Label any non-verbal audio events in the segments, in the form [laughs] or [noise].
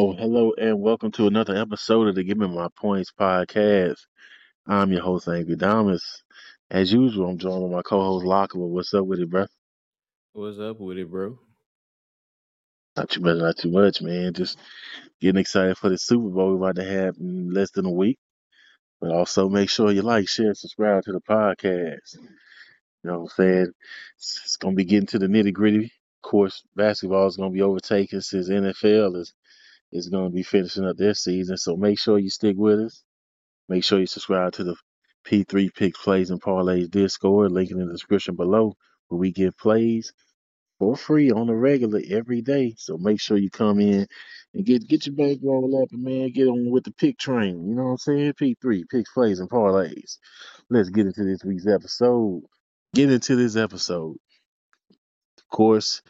Oh, hello, and welcome to another episode of the Give Me My Points podcast. I'm your host, Angry Damas. As usual, I'm joined with my co-host, Lockable. What's up with it, bro? What's up with it, bro? Not too much, not too much, man. Just getting excited for the Super Bowl we're about to have in less than a week. But also make sure you like, share, subscribe to the podcast. You know what I'm saying? It's, it's gonna be getting to the nitty gritty. Of course, basketball is gonna be overtaken since NFL is is gonna be finishing up their season. So make sure you stick with us. Make sure you subscribe to the P3 Picks Plays and Parlays Discord, link in the description below, where we give plays for free on the regular every day. So make sure you come in and get get your bankroll up and man, get on with the pick train. You know what I'm saying? P3 Picks Plays and Parlays. Let's get into this week's episode. Get into this episode. Of course,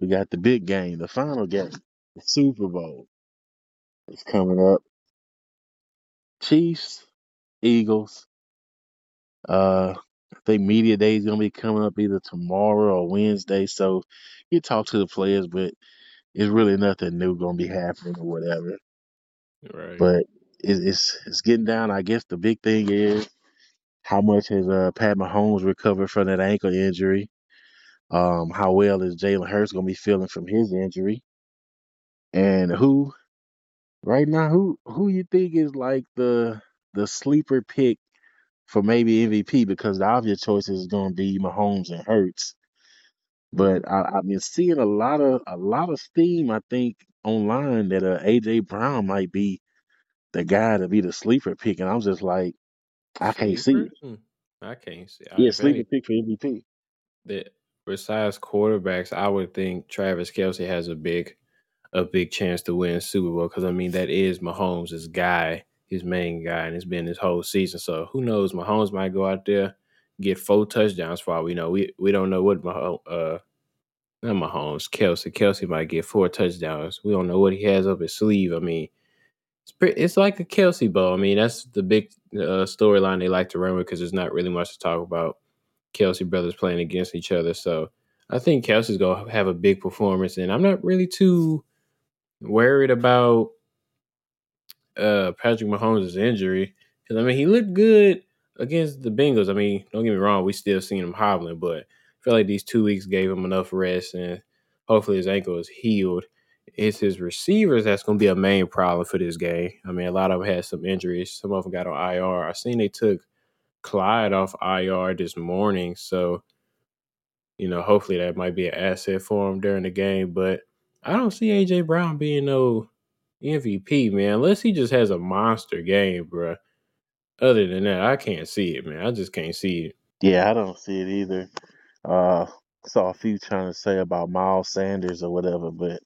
we got the big game, the final game, the Super Bowl. It's coming up. Chiefs, Eagles. Uh, I think media day is gonna be coming up either tomorrow or Wednesday. So you talk to the players, but it's really nothing new gonna be happening or whatever. Right. But it, it's it's getting down. I guess the big thing is how much has uh, Pat Mahomes recovered from that ankle injury? Um, how well is Jalen Hurts gonna be feeling from his injury? And who right now who who you think is like the the sleeper pick for maybe MVP because the obvious choice is going to be Mahomes and Hurts. But I, I've been seeing a lot of a lot of steam. I think online that uh, AJ Brown might be the guy to be the sleeper pick, and I'm just like, I can't see it. Hmm. I can't see. I, Yeah, sleeper pick for MVP. that besides quarterbacks, I would think Travis Kelce has a big, a big chance to win Super Bowl because I mean that is Mahomes' guy, his main guy, and it's been his whole season. So who knows? Mahomes might go out there get four touchdowns for all we know. We we don't know what Mahomes, uh, not Mahomes, Kelce. Kelce might get four touchdowns. We don't know what he has up his sleeve. I mean, it's pretty, it's like a Kelce Bowl. I mean, that's the big uh, storyline they like to run with because there's not really much to talk about. Kelce brothers playing against each other, so I think Kelce's gonna have a big performance, and I'm not really too worried about uh Patrick Mahomes' injury because I mean he looked good against the Bengals. I mean, don't get me wrong, we still seen him hobbling, but I feel like these two weeks gave him enough rest, and hopefully his ankle is healed. It's his receivers that's going to be a main problem for this game. I mean, a lot of them had some injuries. Some of them got on IR. I seen they took Clyde off IR this morning, so you know, hopefully that might be an asset for him during the game. But I don't see AJ Brown being no MVP, man, unless he just has a monster game, bro. Other than that, I can't see it, man. I just can't see it. Yeah, I don't see it either. Uh, saw a few trying to say about Miles Sanders or whatever, but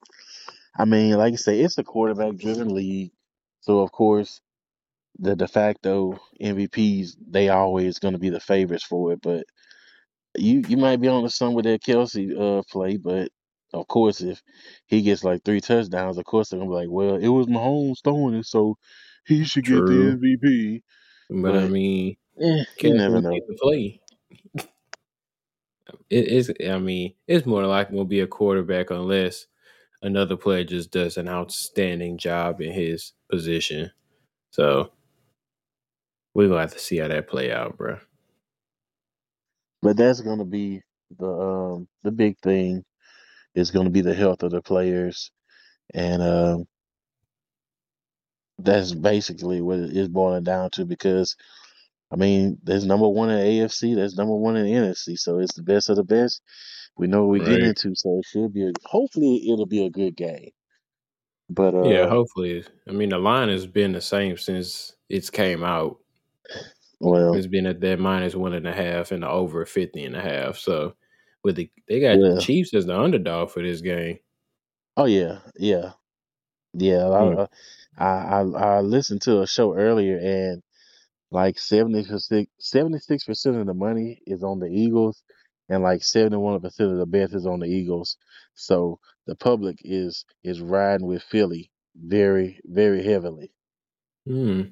I mean, like I say, it's a quarterback-driven league, so of course the de facto MVPs they always going to be the favorites for it. But you you might be on to some with that Kelce uh play, but of course if he gets like three touchdowns, of course they're gonna be like, well, it was Mahomes throwing it, so he should get the MVP. But, I mean, eh, you never know. the play. It is. I mean, it's more likely to be a quarterback unless another player just does an outstanding job in his position. So we're gonna have to see how that play out, bro. But that's gonna be the um the big thing is gonna be the health of the players, and um that's basically what it is boiling down to because. I mean, there's number one in AFC, there's number one in NFC, so it's the best of the best. We know what we're getting into, so it should be. A, hopefully, it'll be a good game. But uh, Yeah, hopefully. I mean, the line has been the same since it's came out. well, It's been at that minus one and a half and the over 50 and a half. So with the they got well, Chiefs as the underdog for this game. oh yeah, yeah, yeah. Hmm. I, I I listened to a show earlier, and like 76 percent of the money is on the Eagles, and like seventy one percent of the bet is on the Eagles. So the public is is riding with Philly very very heavily. Hmm.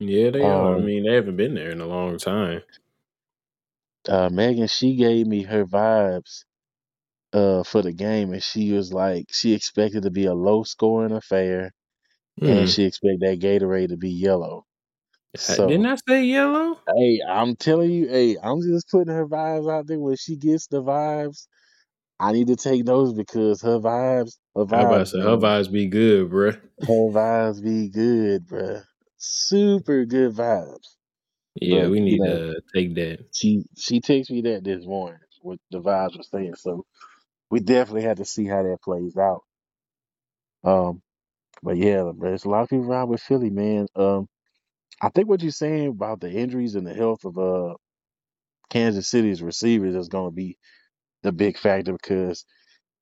Yeah, they are. I Um, mean, they haven't been there in a long time. Uh, Megan, she gave me her vibes uh for the game, and she was like, she expected to be a low scoring affair. and Hmm. she expect that Gatorade to be yellow. Didn't I say yellow? hey, I'm telling you, hey, I'm just putting her vibes out there. When she gets the vibes, I need to take those because her vibes, her vibes, say her vibes be good, bruh? her vibes be good, bruh. Super good vibes. Yeah, But we you need know, to take that. she she texted me that this morning. What the vibes were saying. So we definitely had to see how that plays out. Um, but yeah, there's a lot of people around with Philly, man. Um, I think what you're saying about the injuries and the health of uh Kansas City's receivers is going to be the big factor because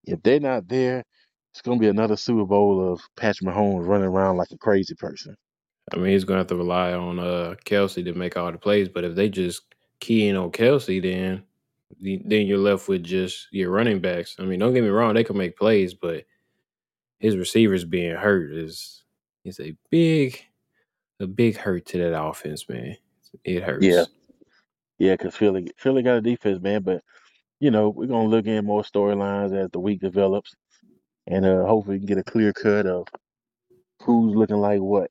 if they're not there, it's going to be another Super Bowl of Patrick Mahomes running around like a crazy person. I mean, he's gonna have to rely on uh Kelce to make all the plays, but if they just key in on Kelce, then then you're left with just your running backs. I mean, don't get me wrong, they can make plays, but his receivers being hurt is is a big a big hurt to that offense, man. It hurts. Yeah, yeah, because Philly Philly got a defense, man. But you know we're gonna look in more storylines as the week develops, and uh hopefully we can get a clear cut of who's looking like what.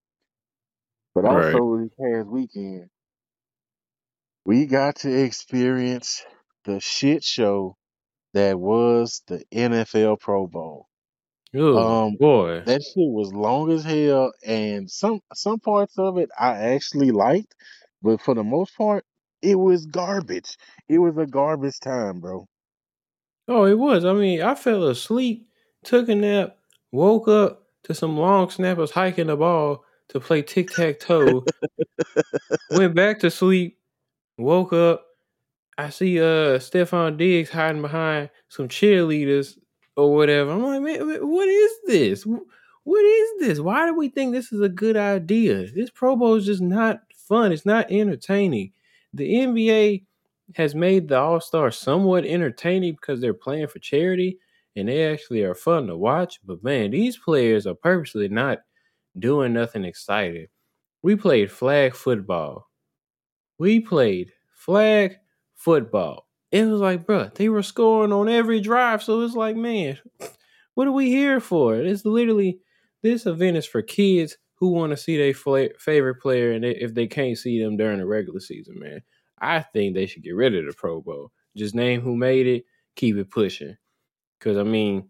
But Right. also this past weekend, we got to experience the shit show that was the NFL Pro Bowl. Oh Um, boy. that shit was long as hell, and some some parts of it I actually liked, but for the most part, it was garbage. It was a garbage time, bro. Oh, it was. I mean, I fell asleep, took a nap, woke up to some long snappers hiking the ball to play tic tac toe, went back to sleep, woke up. I see uh Stefon Diggs hiding behind some cheerleaders or whatever. I'm like, man, what is this? What is this? Why do we think this is a good idea? This Pro Bowl is just not fun. It's not entertaining. The NBA has made the All Stars somewhat entertaining because they're playing for charity and they actually are fun to watch. But man, these players are purposely not doing nothing exciting. We played flag football. We played flag football. It was like, bro, they were scoring on every drive. So it's like, man, [laughs] what are we here for? It's literally this event is for kids who want to see their favorite player, and if they can't see them during the regular season, man, I think they should get rid of the Pro Bowl. Just name who made it, keep it pushing. Because I mean,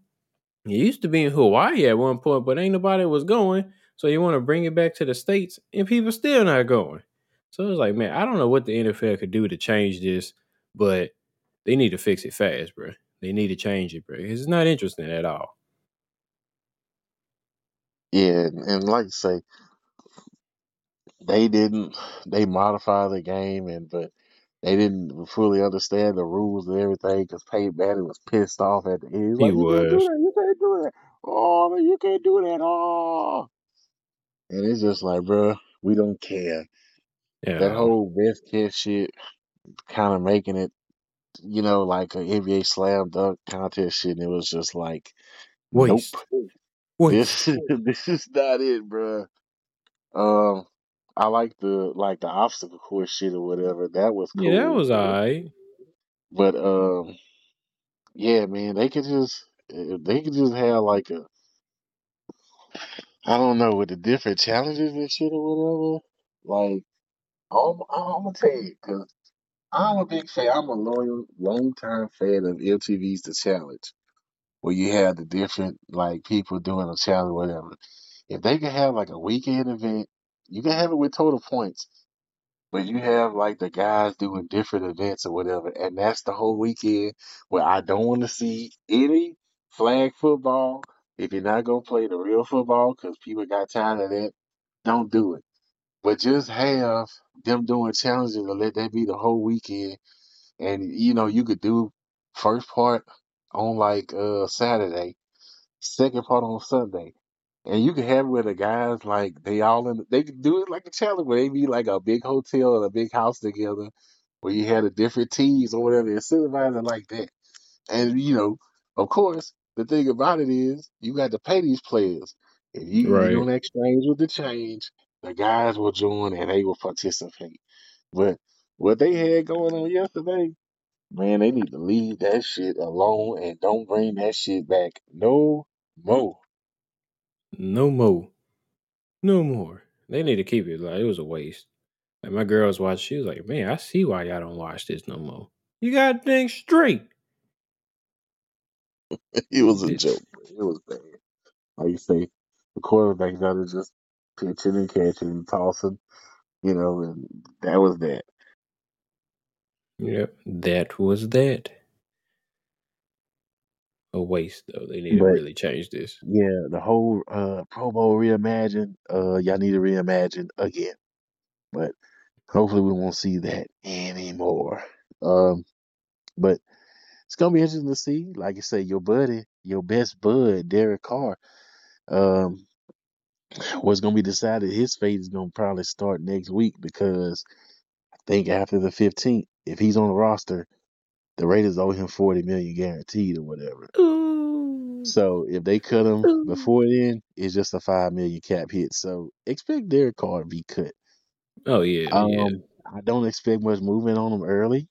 it used to be in Hawaii at one point, but ain't nobody was going. So you want to bring it back to the states, and people still not going. So it's like, man, I don't know what the NFL could do to change this, but they need to fix it fast, bro. They need to change it, bro. It's not interesting at all. Yeah, and, like I say, they didn't. They modify the game, and but they didn't fully understand the rules and everything because Peyton Manning was pissed off at the end. He like, "You can't do was. that. You can't do that. Oh, you can't do that. Oh." And it's just like, bro, we don't care. That Yeah. whole best kid shit, kind of making it, you know, like an NBA slam dunk contest shit. And it was just like, nope, Waste. this Waste. [laughs] this is not it, bro. Um, I like the like the obstacle course shit or whatever. That was cool. Yeah, that cool, was but alright. but um, yeah, man, they could just if they could just have like a I don't know with the different challenges and shit or whatever. Like, I'm, I'm gonna tell you, cause I'm a big fan. I'm a loyal, long time fan of MTV's The Challenge, where you have the different like people doing a challenge, whatever. If they can have like a weekend event, you can have it with total points, but you have like the guys doing different events or whatever, and that's the whole weekend where I don't want to see any flag football. If you're not gonna play the real football, because people got tired of that, don't do it. But just have them doing challenges and let that be the whole weekend and you know you could do first part on like uh Saturday, second part on Sunday, and you can have it where the guys like they all in. They could do it like a challenge where they be like a big hotel and a big house together, where you had the different teams or whatever, incentivize it like that. And you know, of course, the thing about it is you got to pay these players. If you you Right. don't exchange with the change, the guys will join and they will participate. But what they had going on yesterday, Man, they need to leave that shit alone and don't bring that shit back no more. No more. No more. They need to keep it. Like it was a waste. Like my girl was watching. She was like, "Man, I see why y'all don't watch this no more. You got things straight." [laughs] it was a joke. It was bad. Like you say, the quarterback got to just pitching and catching and tossing, you know, and that was that. Yep, that was that. A waste though. They need to But really change this. yeah, the whole uh, Pro Bowl reimagine, uh, y'all need to reimagine again. But hopefully we won't see that anymore. Um, but it's gonna be interesting to see. Like you say, your buddy, your best bud, Derek Carr, um, what's gonna be decided. His fate is gonna probably start next week because I think after the fifteenth, if he's on the roster, the Raiders owe him forty million guaranteed or whatever. Ooh. So if they cut him Ooh. before then, it's just a five million cap hit. So expect Derek Carr to be cut. Oh yeah, Um, yeah. I don't expect much movement on him early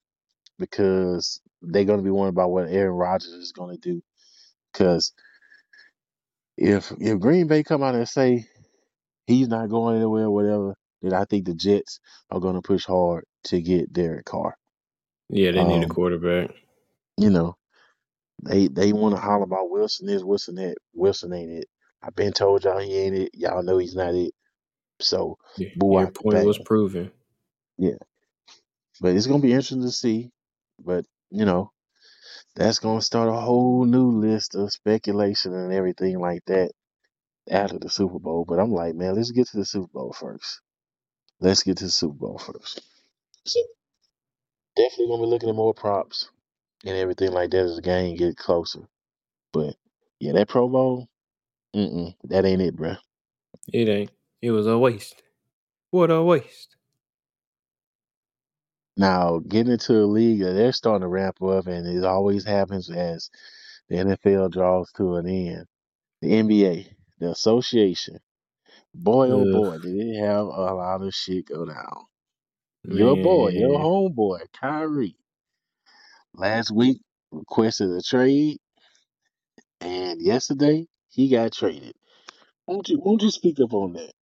because they're going to be worried about what Aaron Rodgers is going to do. Because if if Green Bay come out and say he's not going anywhere, or whatever, then I think the Jets are going to push hard to get Derek Carr. Yeah, they need a Um, quarterback. You know, they they want to holler about Wilson is Wilson that Wilson ain't it. I've been told y'all he ain't it. Y'all know he's not it. So Yeah, boo Your point was proven. Yeah, But it's gonna be interesting to see. But you know, that's gonna start a whole new list of speculation and everything like that after the Super Bowl. But I'm like, man, let's get to the Super Bowl first. Let's get to the Super Bowl first. So definitely gonna be looking at more props and everything like that as the game get closer. But yeah, that Pro Bowl, mm mm, that ain't it, bruh. It ain't. It was a waste. What a waste. Now getting into a league that they're starting to ramp up, and it always happens as the NFL draws to an end. The NBA, the association, boy oh Ugh, boy, did it have a lot of shit go down. Your boy, your homeboy, Kyrie, last week requested a trade, and yesterday he got traded. Won't you won't you speak up on that?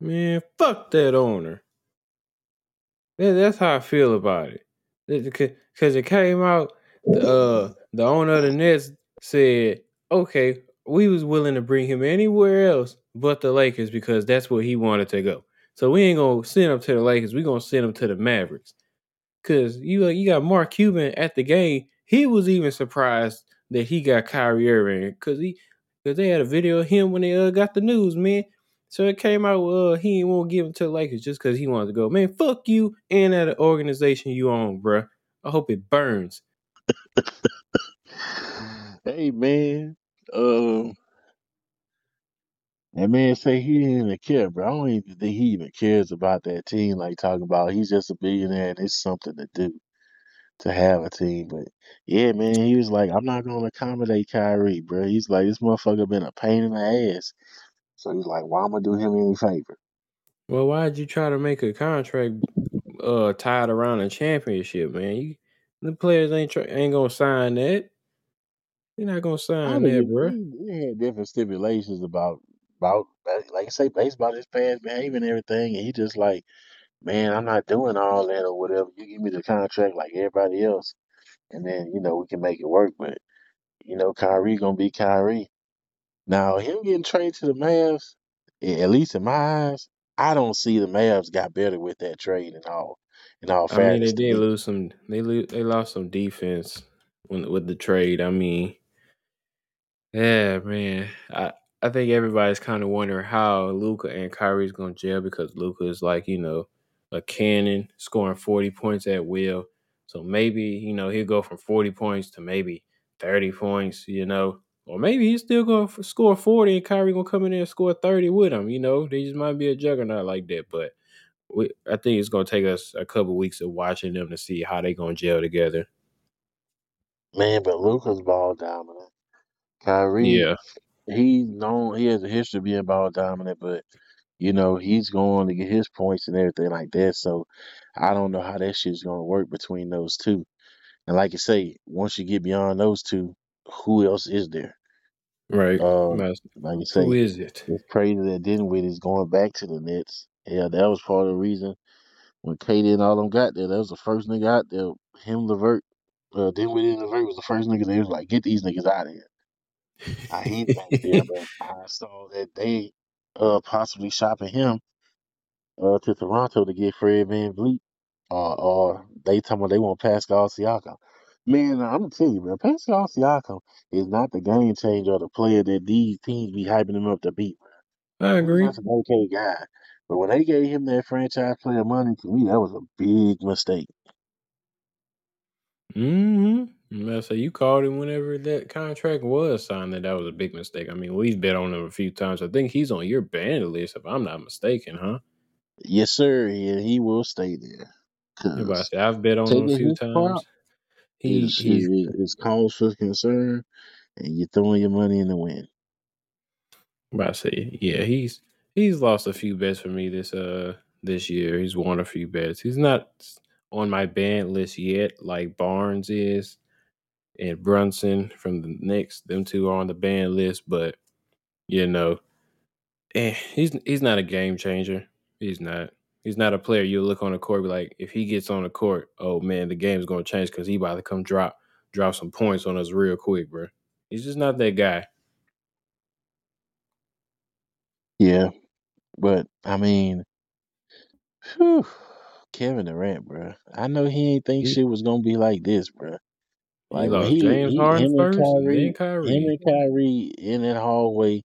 Man, fuck that owner. That, that's how I feel about it. Because it came out, the, uh, the owner of the Nets said, okay, we was willing to bring him anywhere else but the Lakers because that's where he wanted to go. So we ain't gonna send him to the Lakers. We gonna send him to the Mavericks. Cause you you got Mark Cuban at the game. He was even surprised that he got Kyrie Irving because he because they had a video of him when they uh, got the news, man. So it came out uh he won't give him to the Lakers just because he wanted to go. Man, fuck you and that organization you own, bruh. I hope it burns. [laughs] hey man, um, that man say he didn't even care, bro. I don't even think he even cares about that team. Like talking about he's just a billionaire and it's something to do to have a team. But yeah, man, he was like, I'm not gonna accommodate Kyrie, bro. He's like, this motherfucker been a pain in the ass. So he's like, why am I do him any favor? Well, why'd you try to make a contract uh tied around a championship, man? You the players ain't try, ain't gonna sign that. They're not gonna I sign mean, that, bro. he, he had different stipulations about about like I say, baseball his past behavior and everything, and he just like, man, I'm not doing all that or whatever. You give me the contract like everybody else, and then you know we can make it work. But you know, Kyrie gonna be Kyrie. Now him getting traded to the Mavs, at least in my eyes, I don't see the Mavs got better with that trade and all. In all I mean, they did lose some. They lo- they lost some defense when, with the trade. I mean, yeah, man. I I think everybody's kind of wondering how Luka and Kyrie's going to gel because Luka is like you know a cannon scoring forty points at will. So maybe you know he'll go from forty points to maybe thirty points. You know, or maybe he's still going to score forty and Kyrie gonna come in there and score thirty with him. You know, they just might be a juggernaut like that, but we, I think it's gonna take us a couple weeks of watching them to see how they gonna gel together. man. But Luka's ball dominant. Kyrie, Yeah, he's known he has a history of being ball dominant, but you know he's going to get his points and everything like that. So I don't know how that shit's gonna work between those two. And like you say, once you get beyond those two, who else is there? Right. Um, Mas- like you Who say, is it? it's crazy that Dinwiddie is going back to the Nets. Yeah, that was part of the reason when KD and all them got there. That was the first nigga out there. Him, LeVert, uh, Dinwiddie and LeVert was the first nigga They was like, get these niggas out of here. I hate back there, but [laughs] I saw that they uh possibly shopping him uh to Toronto to get Fred VanVleet. Uh, or they talking about they want Pascal Siakam. Man, I'm gonna tell you, man, Pascal Siakam is not the game changer or the player that these teams be hyping him up to be. Man. I agree. just an okay guy. But when they gave him that franchise player money, to me, that was a big mistake. Mm-hmm. I say you called him whenever that contract was signed. That that was a big mistake. I mean, we've bet on him a few times. I think he's on your ban list, if I'm not mistaken, huh? Yes, sir. And he will stay there. Yeah, say I've bet on him a few times. He is, he's is, is cause for concern, and you're throwing your money in the wind. about to say, yeah, he's he's lost a few bets for me this uh this year. He's won a few bets. He's not on my ban list yet, like Barnes is and Brunson from the Knicks. Them two are on the ban list, but you know, eh, he's he's not a game changer. He's not. He's not a player you look on the court be like, if he gets on the court, oh man, the game's gonna change because he about to come drop drop some points on us real quick, bro. He's just not that guy. Yeah. But, I mean, whew, Kevin Durant, bro. I know he ain't think He shit was going to be like this, bro. Like, lost he, James he Harden first and then Kyrie, him and Kyrie in that hallway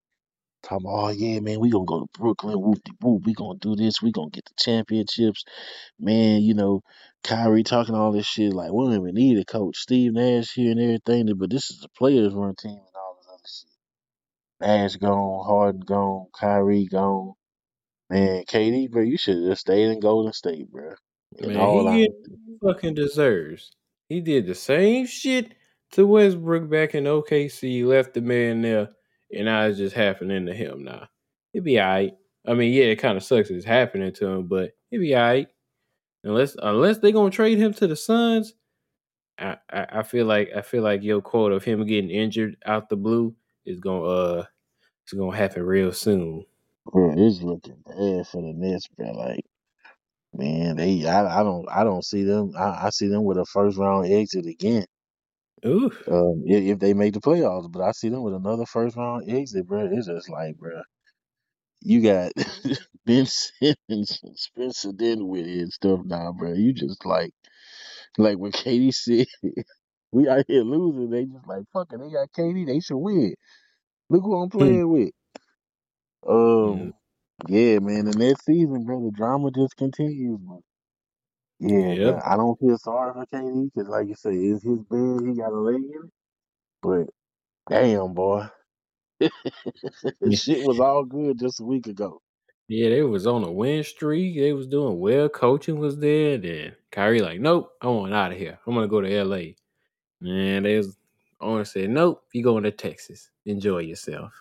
Talking about, oh yeah, man, we gonna go to Brooklyn, whoop de whoop, we gonna do this, we gonna get the championships. Man, you know, Kyrie talking all this shit like we don't even need a coach. Steve Nash here and everything, but this is a players run team and all this other shit. Nash gone, Harden gone, Kyrie gone. Man, KD, bro, you should have just stayed in Golden State, bro. Man, all he honesty. fucking deserves. He did the same shit to Westbrook back in OKC, left the man there, and now it's just happening to him now. It'd be alright. I mean, yeah, it kind of sucks it's happening to him, but it'd be alright. Unless unless they gonna trade him to the Suns, I, I, I feel like I feel like your quote of him getting injured out the blue is gonna uh it's gonna happen real soon. Bro, it's looking bad for the Nets, bro. Like, man, they I, I don't I don't see them I, I see them with a first round exit again. Ooh. Um, if, if they make the playoffs, but I see them with another first round exit, bro. It's just like, bro, you got [laughs] Ben Simmons and Spencer Dinwiddie and stuff now, bro. You just like, like when KD said, [laughs] we out here losing, they just like, fuck it, they got KD, they should win. Look who I'm playing with. Um, yeah, man, the next season, bro, the drama just continues, but yeah, Yep. I don't feel sorry for KD because, like you say, it's his bed, he got a leg in it, but damn, boy. [laughs] Shit was all good just a week ago. Yeah, they was on a win streak. They was doing well. Coaching was there. Then Kyrie like, nope, I want out of here. I'm gonna go to LA. Man, they was owner said, nope, you going to Texas. Enjoy yourself.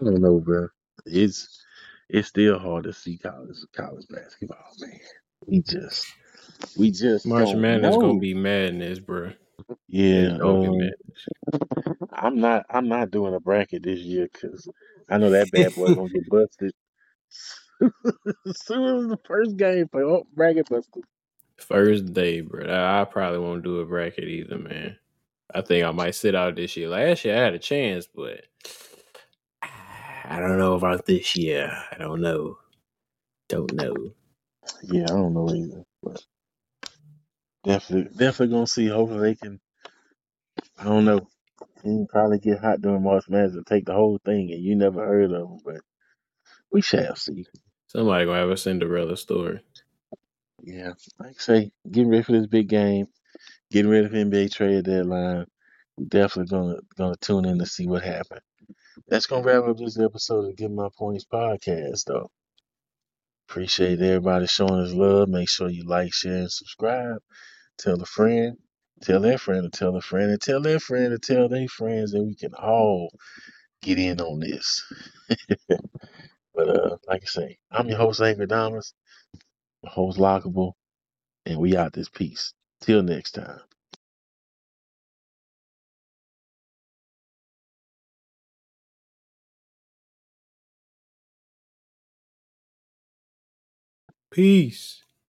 I don't know, bro. It's it's still hard to see college college basketball, man. We just we just March don't Madness know. gonna be madness, bro. Yeah, It's gonna be um, madness. I'm not I'm not doing a bracket this year because I know that bad boy gonna get busted. as [laughs] soon as the first game for oh, bracket busted. First day, bro. I, I probably won't do a bracket either, man. I think I might sit out this year. Last year I had a chance, but I don't know about this year. I don't know. Don't know. Yeah, I don't know either, but definitely definitely gonna see. Hopefully they can. I don't know. He can probably get hot during March Madness and take the whole thing, and you never heard of him, but we shall see. Somebody gonna have a Cinderella story. Yeah, like I say, getting ready for this big game, getting ready for NBA trade deadline. We definitely gonna gonna tune in to see what happened. That's gonna wrap up this episode of Give My Points podcast, though. Appreciate everybody showing us love. Make sure you like, share, and subscribe. Tell a friend, tell their friend to tell a friend, and tell their friend to tell their friends that we can all get in on this. [laughs] but uh, like I say, I'm your host, Damas, my host, Lockable, and we out this piece. Till next time. Peace.